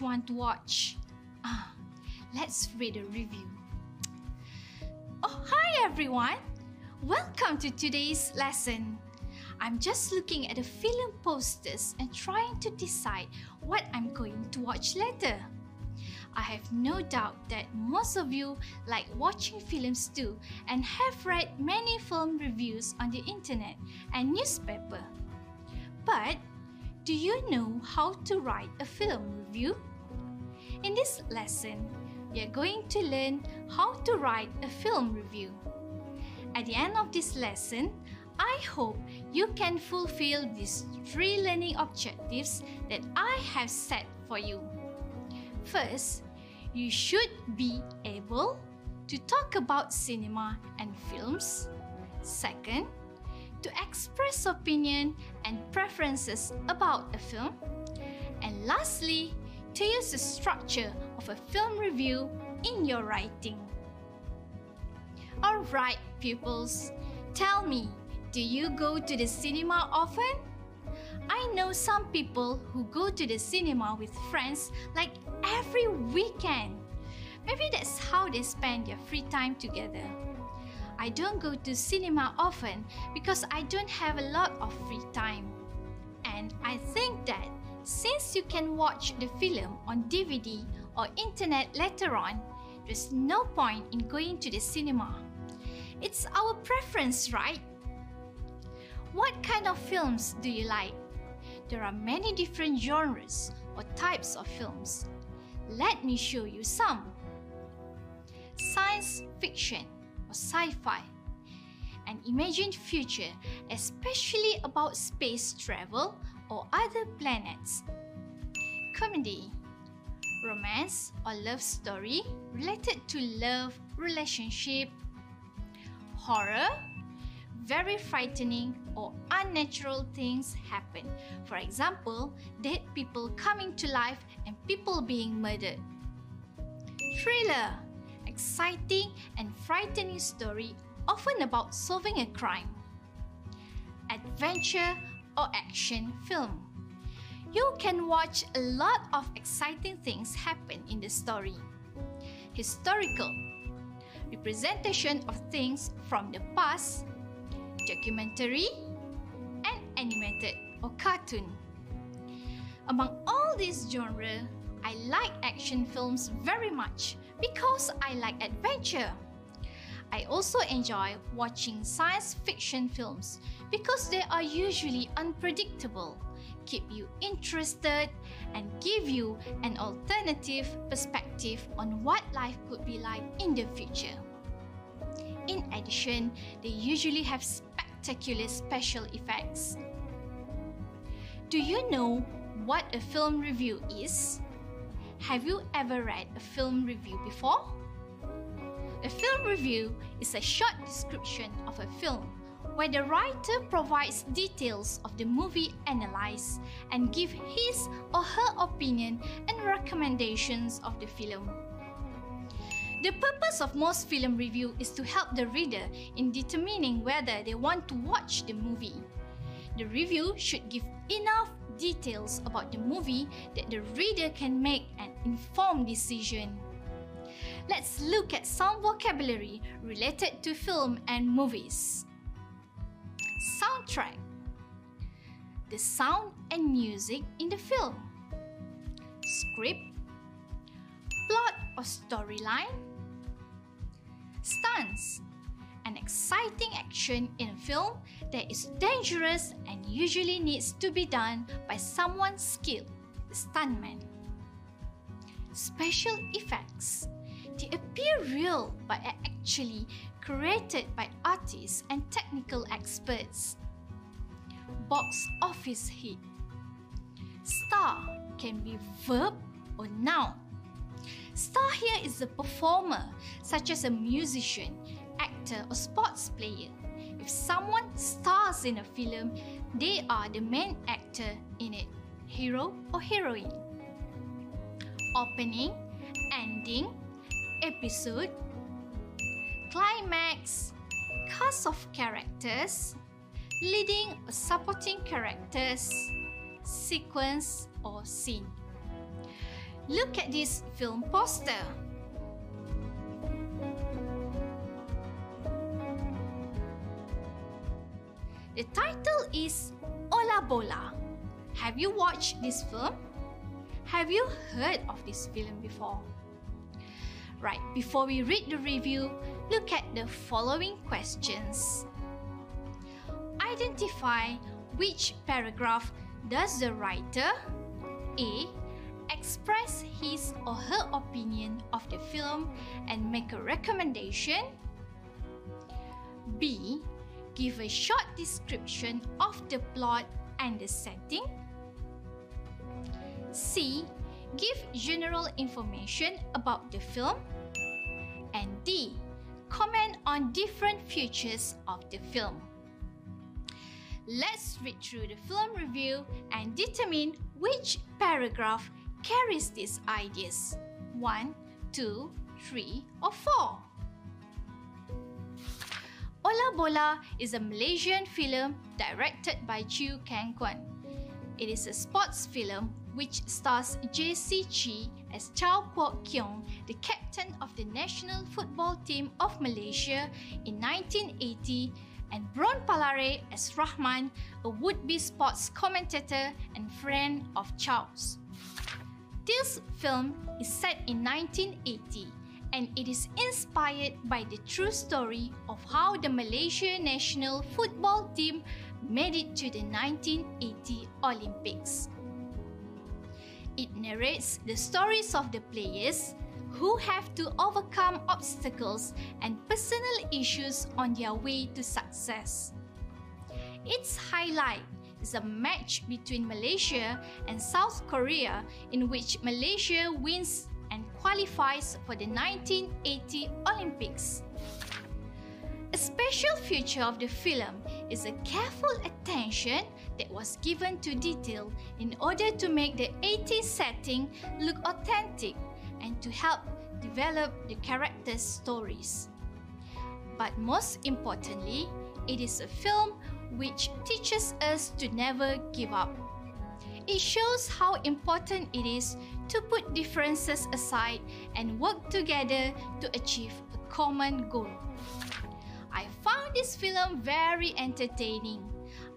one to watch. Ah, let's read a review. Oh, hi everyone. Welcome to today's lesson. I'm just looking at the film posters and trying to decide what I'm going to watch later. I have no doubt that most of you like watching films too and have read many film reviews on the internet and newspaper. But do you know how to write a film review? In this lesson, we are going to learn how to write a film review. At the end of this lesson, I hope you can fulfill these three learning objectives that I have set for you. First, you should be able to talk about cinema and films. Second, to express opinion and preferences about a film. And lastly, to use the structure of a film review in your writing. Alright, pupils, tell me, do you go to the cinema often? I know some people who go to the cinema with friends like every weekend. Maybe that's how they spend their free time together. I don't go to cinema often because I don't have a lot of free time. And I think that since you can watch the film on DVD or internet later on, there's no point in going to the cinema. It's our preference, right? What kind of films do you like? There are many different genres or types of films. Let me show you some. Science fiction or sci fi, an imagined future, especially about space travel or other planets. Comedy, romance or love story related to love, relationship. Horror, very frightening or unnatural things happen. For example, dead people coming to life and people being murdered. Thriller, exciting and frightening story often about solving a crime. Adventure or action film. You can watch a lot of exciting things happen in the story. Historical representation of things from the past documentary, and animated or cartoon. Among all these genres, I like action films very much because I like adventure. I also enjoy watching science fiction films because they are usually unpredictable, keep you interested, and give you an alternative perspective on what life could be like in the future. In addition, they usually have spectacular special effects. Do you know what a film review is? Have you ever read a film review before? A film review is a short description of a film where the writer provides details of the movie analyzed and give his or her opinion and recommendations of the film. The purpose of most film review is to help the reader in determining whether they want to watch the movie. The review should give enough details about the movie that the reader can make an informed decision. Let's look at some vocabulary related to film and movies. Soundtrack The sound and music in the film. Script Plot or storyline Stunts An exciting action in a film that is dangerous and usually needs to be done by someone skilled, the stuntman. Special effects They appear real but are actually created by artists and technical experts. Box office hit Star can be verb or noun Star here is a performer, such as a musician, actor, or sports player. If someone stars in a film, they are the main actor in it, hero or heroine. Opening, ending, episode, climax, cast of characters, leading or supporting characters, sequence or scene. Look at this film poster. The title is Ola Bola. Have you watched this film? Have you heard of this film before? Right, before we read the review, look at the following questions. Identify which paragraph does the writer A. Express his or her opinion of the film and make a recommendation B. Give a short description of the plot and the setting C. Give general information about the film and D. Comment on different features of the film. Let's read through the film review and determine which paragraph carries these ideas. 1, 2, 3 or 4. Ola Bola is a Malaysian film directed by Chiu Keng Guan. It is a sports film which stars J.C. Chee as Chow Kwok Keong, the captain of the national football team of Malaysia in 1980 and Bront Palarae as Rahman, a would-be sports commentator and friend of Chow's. This film is set in 1980 and it is inspired by the true story of how the Malaysia national football team made it to the 1980 Olympics. It narrates the stories of the players who have to overcome obstacles and personal issues on their way to success. Its highlight is a match between Malaysia and South Korea in which Malaysia wins and qualifies for the 1980 Olympics. A special feature of the film is a careful attention that was given to detail in order to make the 80s setting look authentic and to help develop the characters' stories. But most importantly, it is a film which teaches us to never give up. It shows how important it is to put differences aside and work together to achieve a common goal. I found this film very entertaining.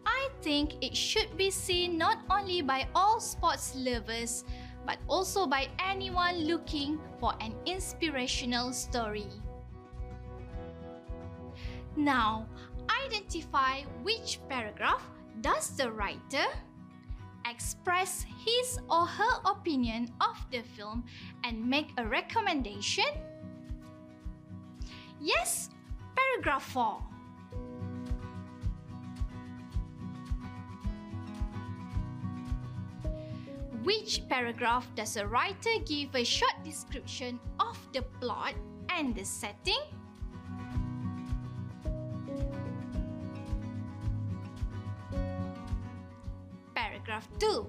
I think it should be seen not only by all sports lovers but also by anyone looking for an inspirational story. Now, identify which paragraph does the writer express his or her opinion of the film and make a recommendation? Yes, paragraph 4. which paragraph does a writer give a short description of the plot and the setting? Paragraph 2.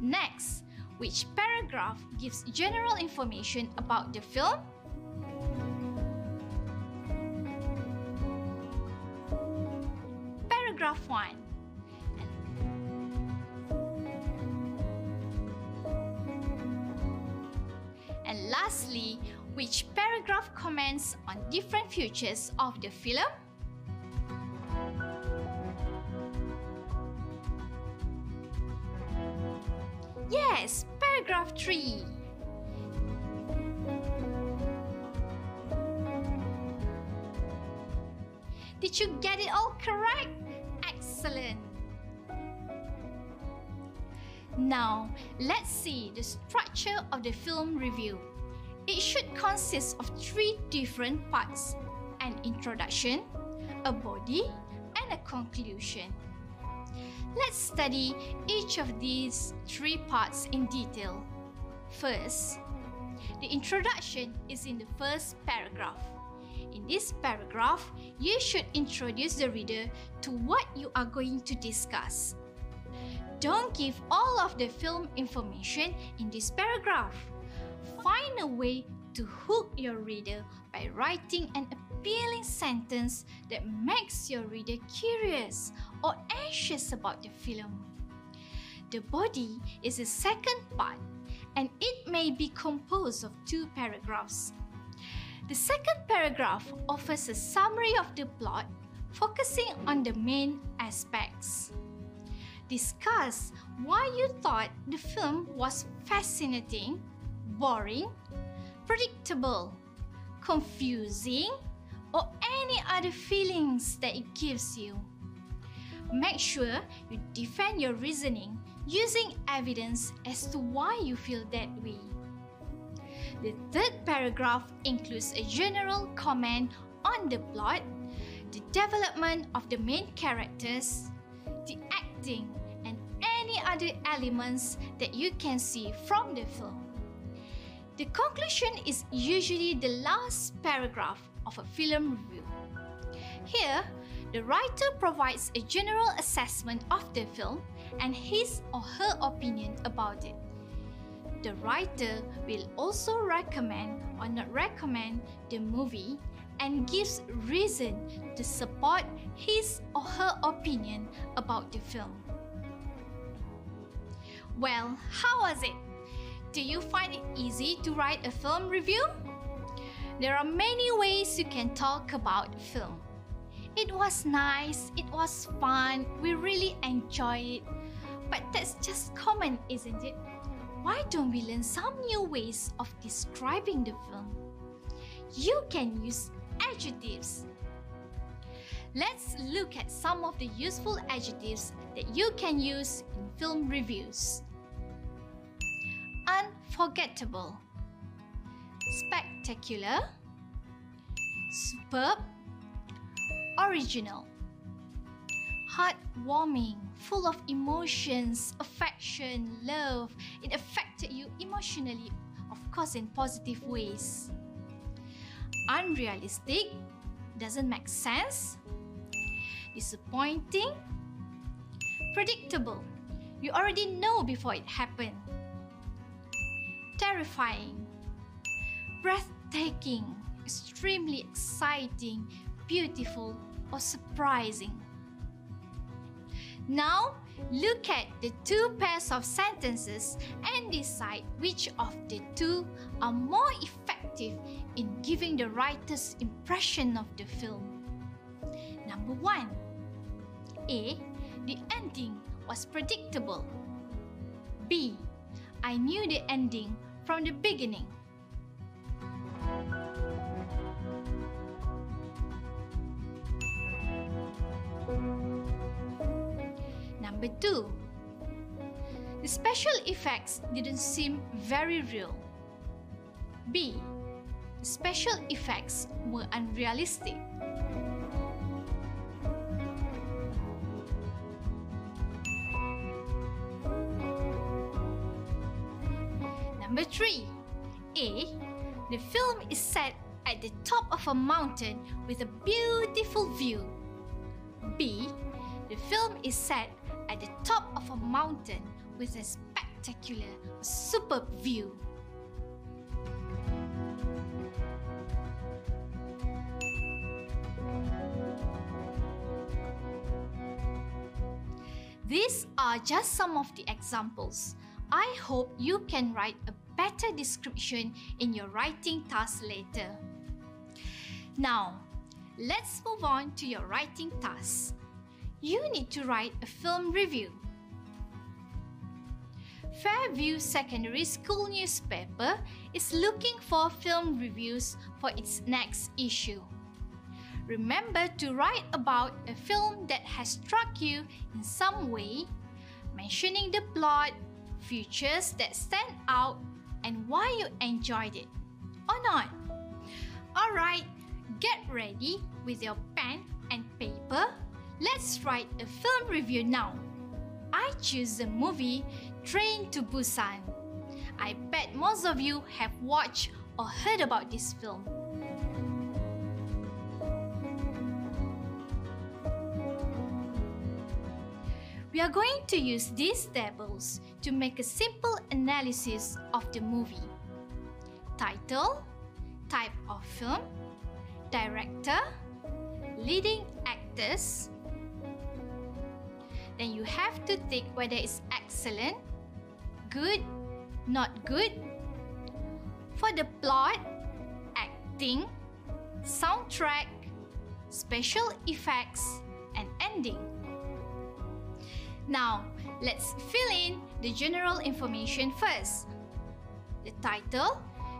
Next, which paragraph gives general information about the film? paragraph 1. And lastly, which paragraph comments on different features of the film? Yes, paragraph 3. Did you get it all correct? Excellent! Now, let's see the structure of the film review. It should consist of three different parts an introduction, a body, and a conclusion. Let's study each of these three parts in detail. First, the introduction is in the first paragraph. In this paragraph, you should introduce the reader to what you are going to discuss. Don't give all of the film information in this paragraph. Find a way to hook your reader by writing an appealing sentence that makes your reader curious or anxious about the film. The body is the second part and it may be composed of two paragraphs. The second paragraph offers a summary of the plot, focusing on the main aspects. Discuss why you thought the film was fascinating, boring, predictable, confusing, or any other feelings that it gives you. Make sure you defend your reasoning using evidence as to why you feel that way. The third paragraph includes a general comment on the plot, the development of the main characters, the acting, and any other elements that you can see from the film. The conclusion is usually the last paragraph of a film review. Here, the writer provides a general assessment of the film and his or her opinion about it. The writer will also recommend or not recommend the movie and gives reason to support his or her opinion about the film. Well, how was it? Do you find it easy to write a film review? There are many ways you can talk about film. It was nice, it was fun, we really enjoyed it. But that's just common, isn't it? Why don't we learn some new ways of describing the film? You can use adjectives. Let's look at some of the useful adjectives that you can use in film reviews. Unforgettable, spectacular, superb, original, heartwarming, full of emotions, affection, love. It affected you emotionally, of course, in positive ways. Unrealistic, doesn't make sense. Disappointing, predictable. You already know before it happened. Terrifying, breathtaking, extremely exciting, beautiful, or surprising. Now, look at the two pairs of sentences and decide which of the two are more effective in giving the writer's impression of the film. Number one A. The ending was predictable. B. I knew the ending from the beginning. Number two, the special effects didn't seem very real. B. Special effects were unrealistic. Number three, A. The film is set at the top of a mountain with a beautiful view. B. The film is set at the top of a mountain with a spectacular, superb view. These are just some of the examples. I hope you can write a better description in your writing task later. Now, let's move on to your writing task you need to write a film review. Fairview Secondary School newspaper is looking for film reviews for its next issue. Remember to write about a film that has struck you in some way, mentioning the plot, features that stand out, and why you enjoyed it or not. Alright, get ready with your pen and paper Let's write a film review now. I choose the movie Train to Busan. I bet most of you have watched or heard about this film. We are going to use these tables to make a simple analysis of the movie. title, type of film, director, leading actors. Then you have to think whether it's excellent, good, not good. For the plot, acting, soundtrack, special effects, and ending. Now, let's fill in the general information first. The title,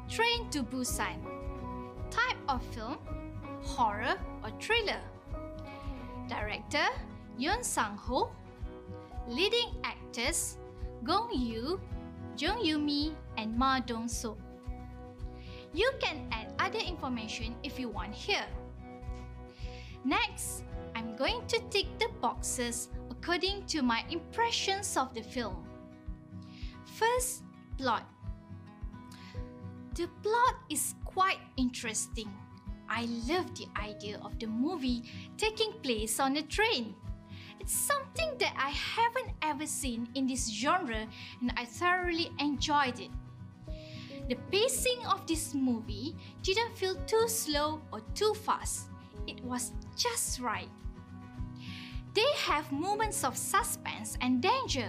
Train to Busan. Type of film, horror or thriller. Director, Yoon Sang-ho. Leading actors, Gong Yoo, Jung Yoo-mi, and Ma Dong-soo. You can add other information if you want here. Next, I'm going to tick the boxes according to my impressions of the film. First, plot. The plot is quite interesting. I love the idea of the movie taking place on a train. It's something that I haven't ever seen in this genre and I thoroughly enjoyed it. The pacing of this movie didn't feel too slow or too fast. It was just right. They have moments of suspense and danger,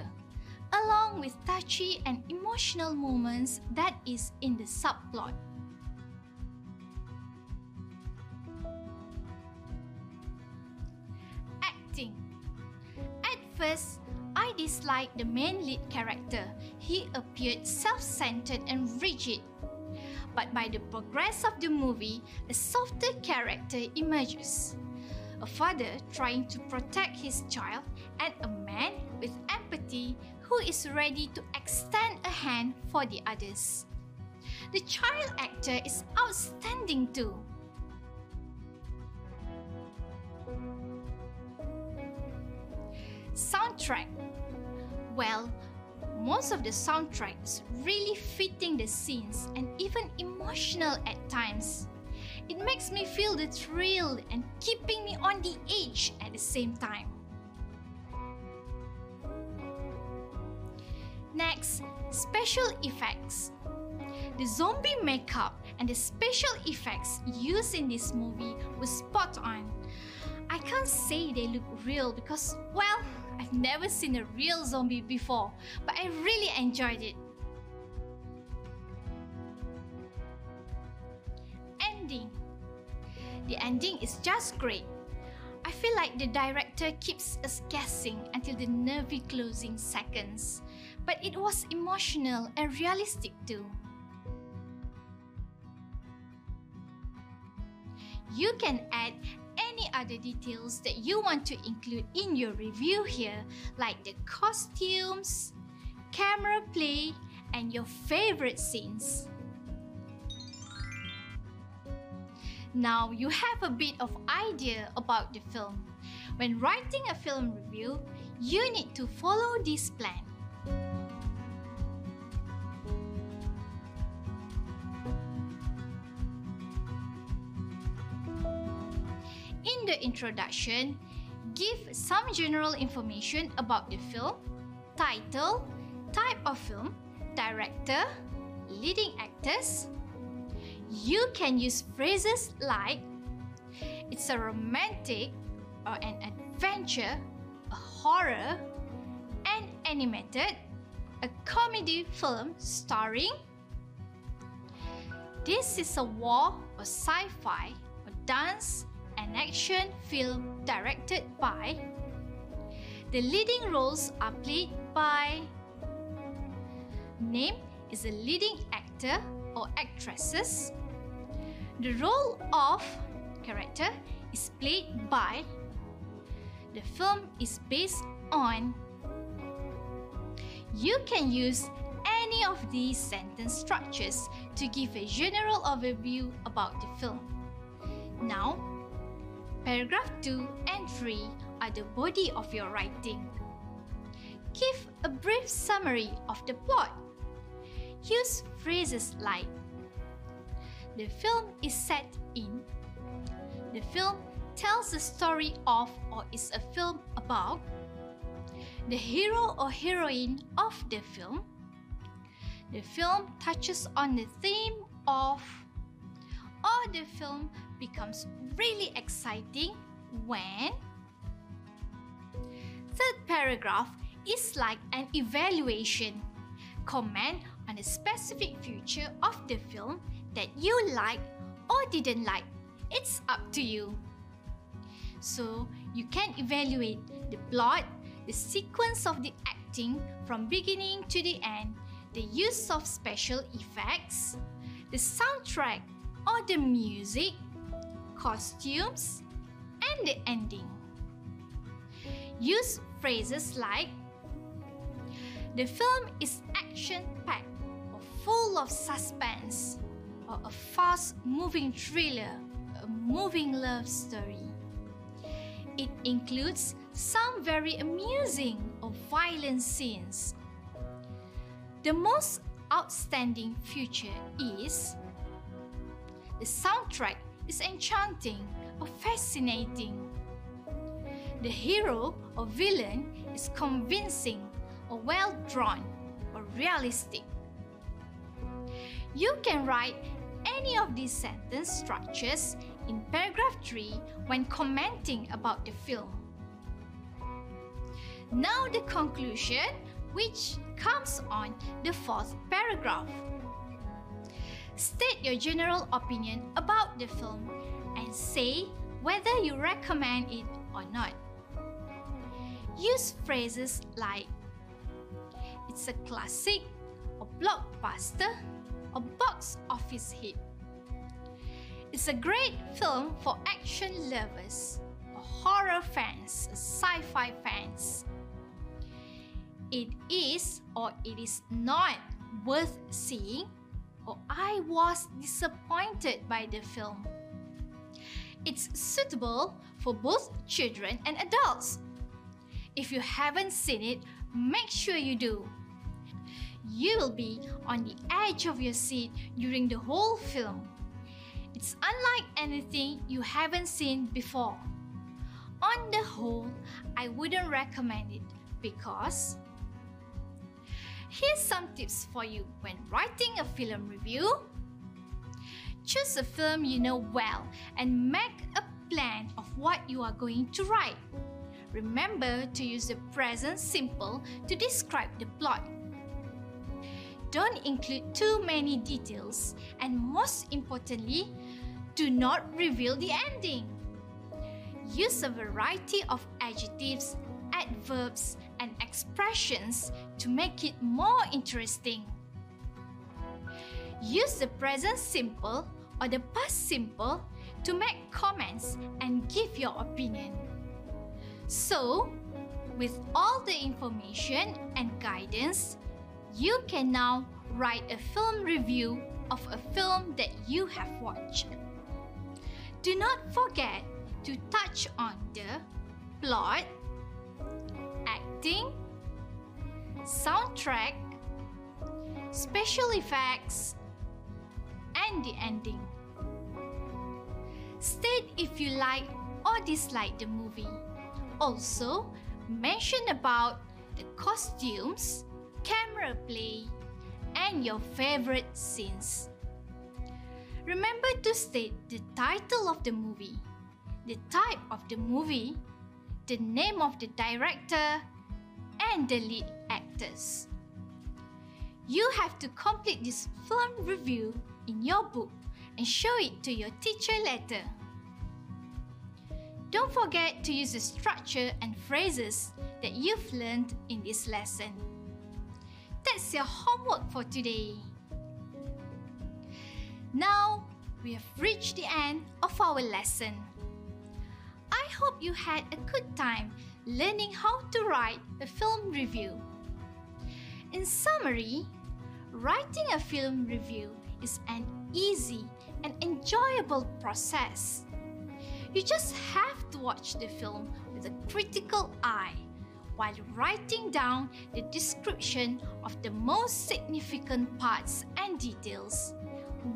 along with touchy and emotional moments that is in the subplot. Acting At first, I disliked the main lead character. He appeared self-centered and rigid. But by the progress of the movie, a softer character emerges a father trying to protect his child, and a man with empathy who is ready to extend a hand for the others. The child actor is outstanding too. Soundtrack Well, most of the soundtrack is really fitting the scenes and even emotional at times. It makes me feel the thrill and keeping me on the edge at the same time. Next, special effects. The zombie makeup and the special effects used in this movie were spot on. I can't say they look real because, well, I've never seen a real zombie before, but I really enjoyed it. The ending is just great. I feel like the director keeps us guessing until the nervy closing seconds, but it was emotional and realistic too. You can add any other details that you want to include in your review here, like the costumes, camera play, and your favorite scenes. Now you have a bit of idea about the film. When writing a film review, you need to follow this plan. In the introduction, give some general information about the film, title, type of film, director, leading actors, you can use phrases like it's a romantic or an adventure, a horror, an animated, a comedy film starring. This is a war or sci-fi or dance and action film directed by. The leading roles are played by. Name is a leading actor or actresses. The role of character is played by. The film is based on. You can use any of these sentence structures to give a general overview about the film. Now, paragraph 2 and 3 are the body of your writing. Give a brief summary of the plot use phrases like The film is set in. The film tells the story of or is a film about. The hero or heroine of the film. The film touches on the theme of or the film becomes really exciting when third paragraph is like an evaluation. Comment on a specific feature of the film that you like or didn't like. It's up to you. So, you can evaluate the plot, the sequence of the acting from beginning to the end, the use of special effects, the soundtrack or the music, costumes, and the ending. Use phrases like The film is action packed full of suspense, or a fast moving thriller, a moving love story. It includes some very amusing or violent scenes. The most outstanding feature is the soundtrack is enchanting or fascinating. The hero or villain is convincing or well drawn or realistic. You can write any of these sentence structures in paragraph 3 when commenting about the film. Now, the conclusion, which comes on the fourth paragraph. State your general opinion about the film and say whether you recommend it or not. Use phrases like it's a classic, or blockbuster, a box office hit. It's a great film for action lovers, horror fans, sci fi fans. It is or it is not worth seeing, or I was disappointed by the film. It's suitable for both children and adults. If you haven't seen it, make sure you do. You will be on the edge of your seat during the whole film. It's unlike anything you haven't seen before. On the whole, I wouldn't recommend it because here's some tips for you when writing a film review. Choose a film you know well and make a plan of what you are going to write. Remember to use the present simple to describe the plot. Don't include too many details, and most importantly, do not reveal the ending. Use a variety of adjectives, adverbs, and expressions to make it more interesting. Use the present simple or the past simple to make comments and give your opinion. So, with all the information and guidance, you can now write a film review of a film that you have watched. Do not forget to touch on the plot, acting, soundtrack, special effects, and the ending. State if you like or dislike the movie. Also, mention about the costumes, camera play, and your favorite scenes. Remember to state the title of the movie, the type of the movie, the name of the director, and the lead actors. You have to complete this film review in your book and show it to your teacher later. Don't forget to use the structure and phrases that you've learned in this lesson. That's your homework for today. Now, we have reached the end of our lesson. I hope you had a good time learning how to write a film review. In summary, writing a film review is an easy and enjoyable process. You just have to watch the film with a critical eye while writing down the description of the most significant parts and details,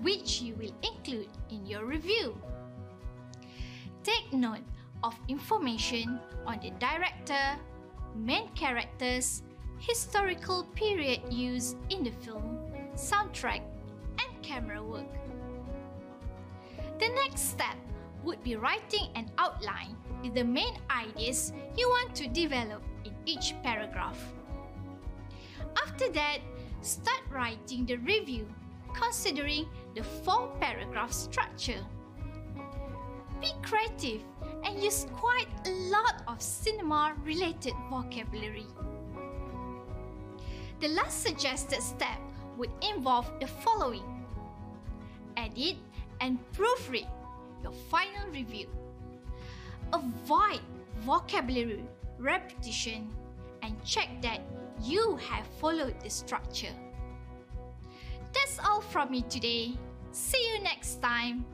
which you will include in your review. Take note of information on the director, main characters, historical period used in the film, soundtrack, and camera work. The next step would be writing an outline with the main ideas you want to develop in each paragraph. After that, start writing the review considering the four paragraph structure. Be creative and use quite a lot of cinema related vocabulary. The last suggested step would involve the following edit and proofread your final review. Avoid vocabulary repetition and check that you have followed the structure. That's all from me today. See you next time.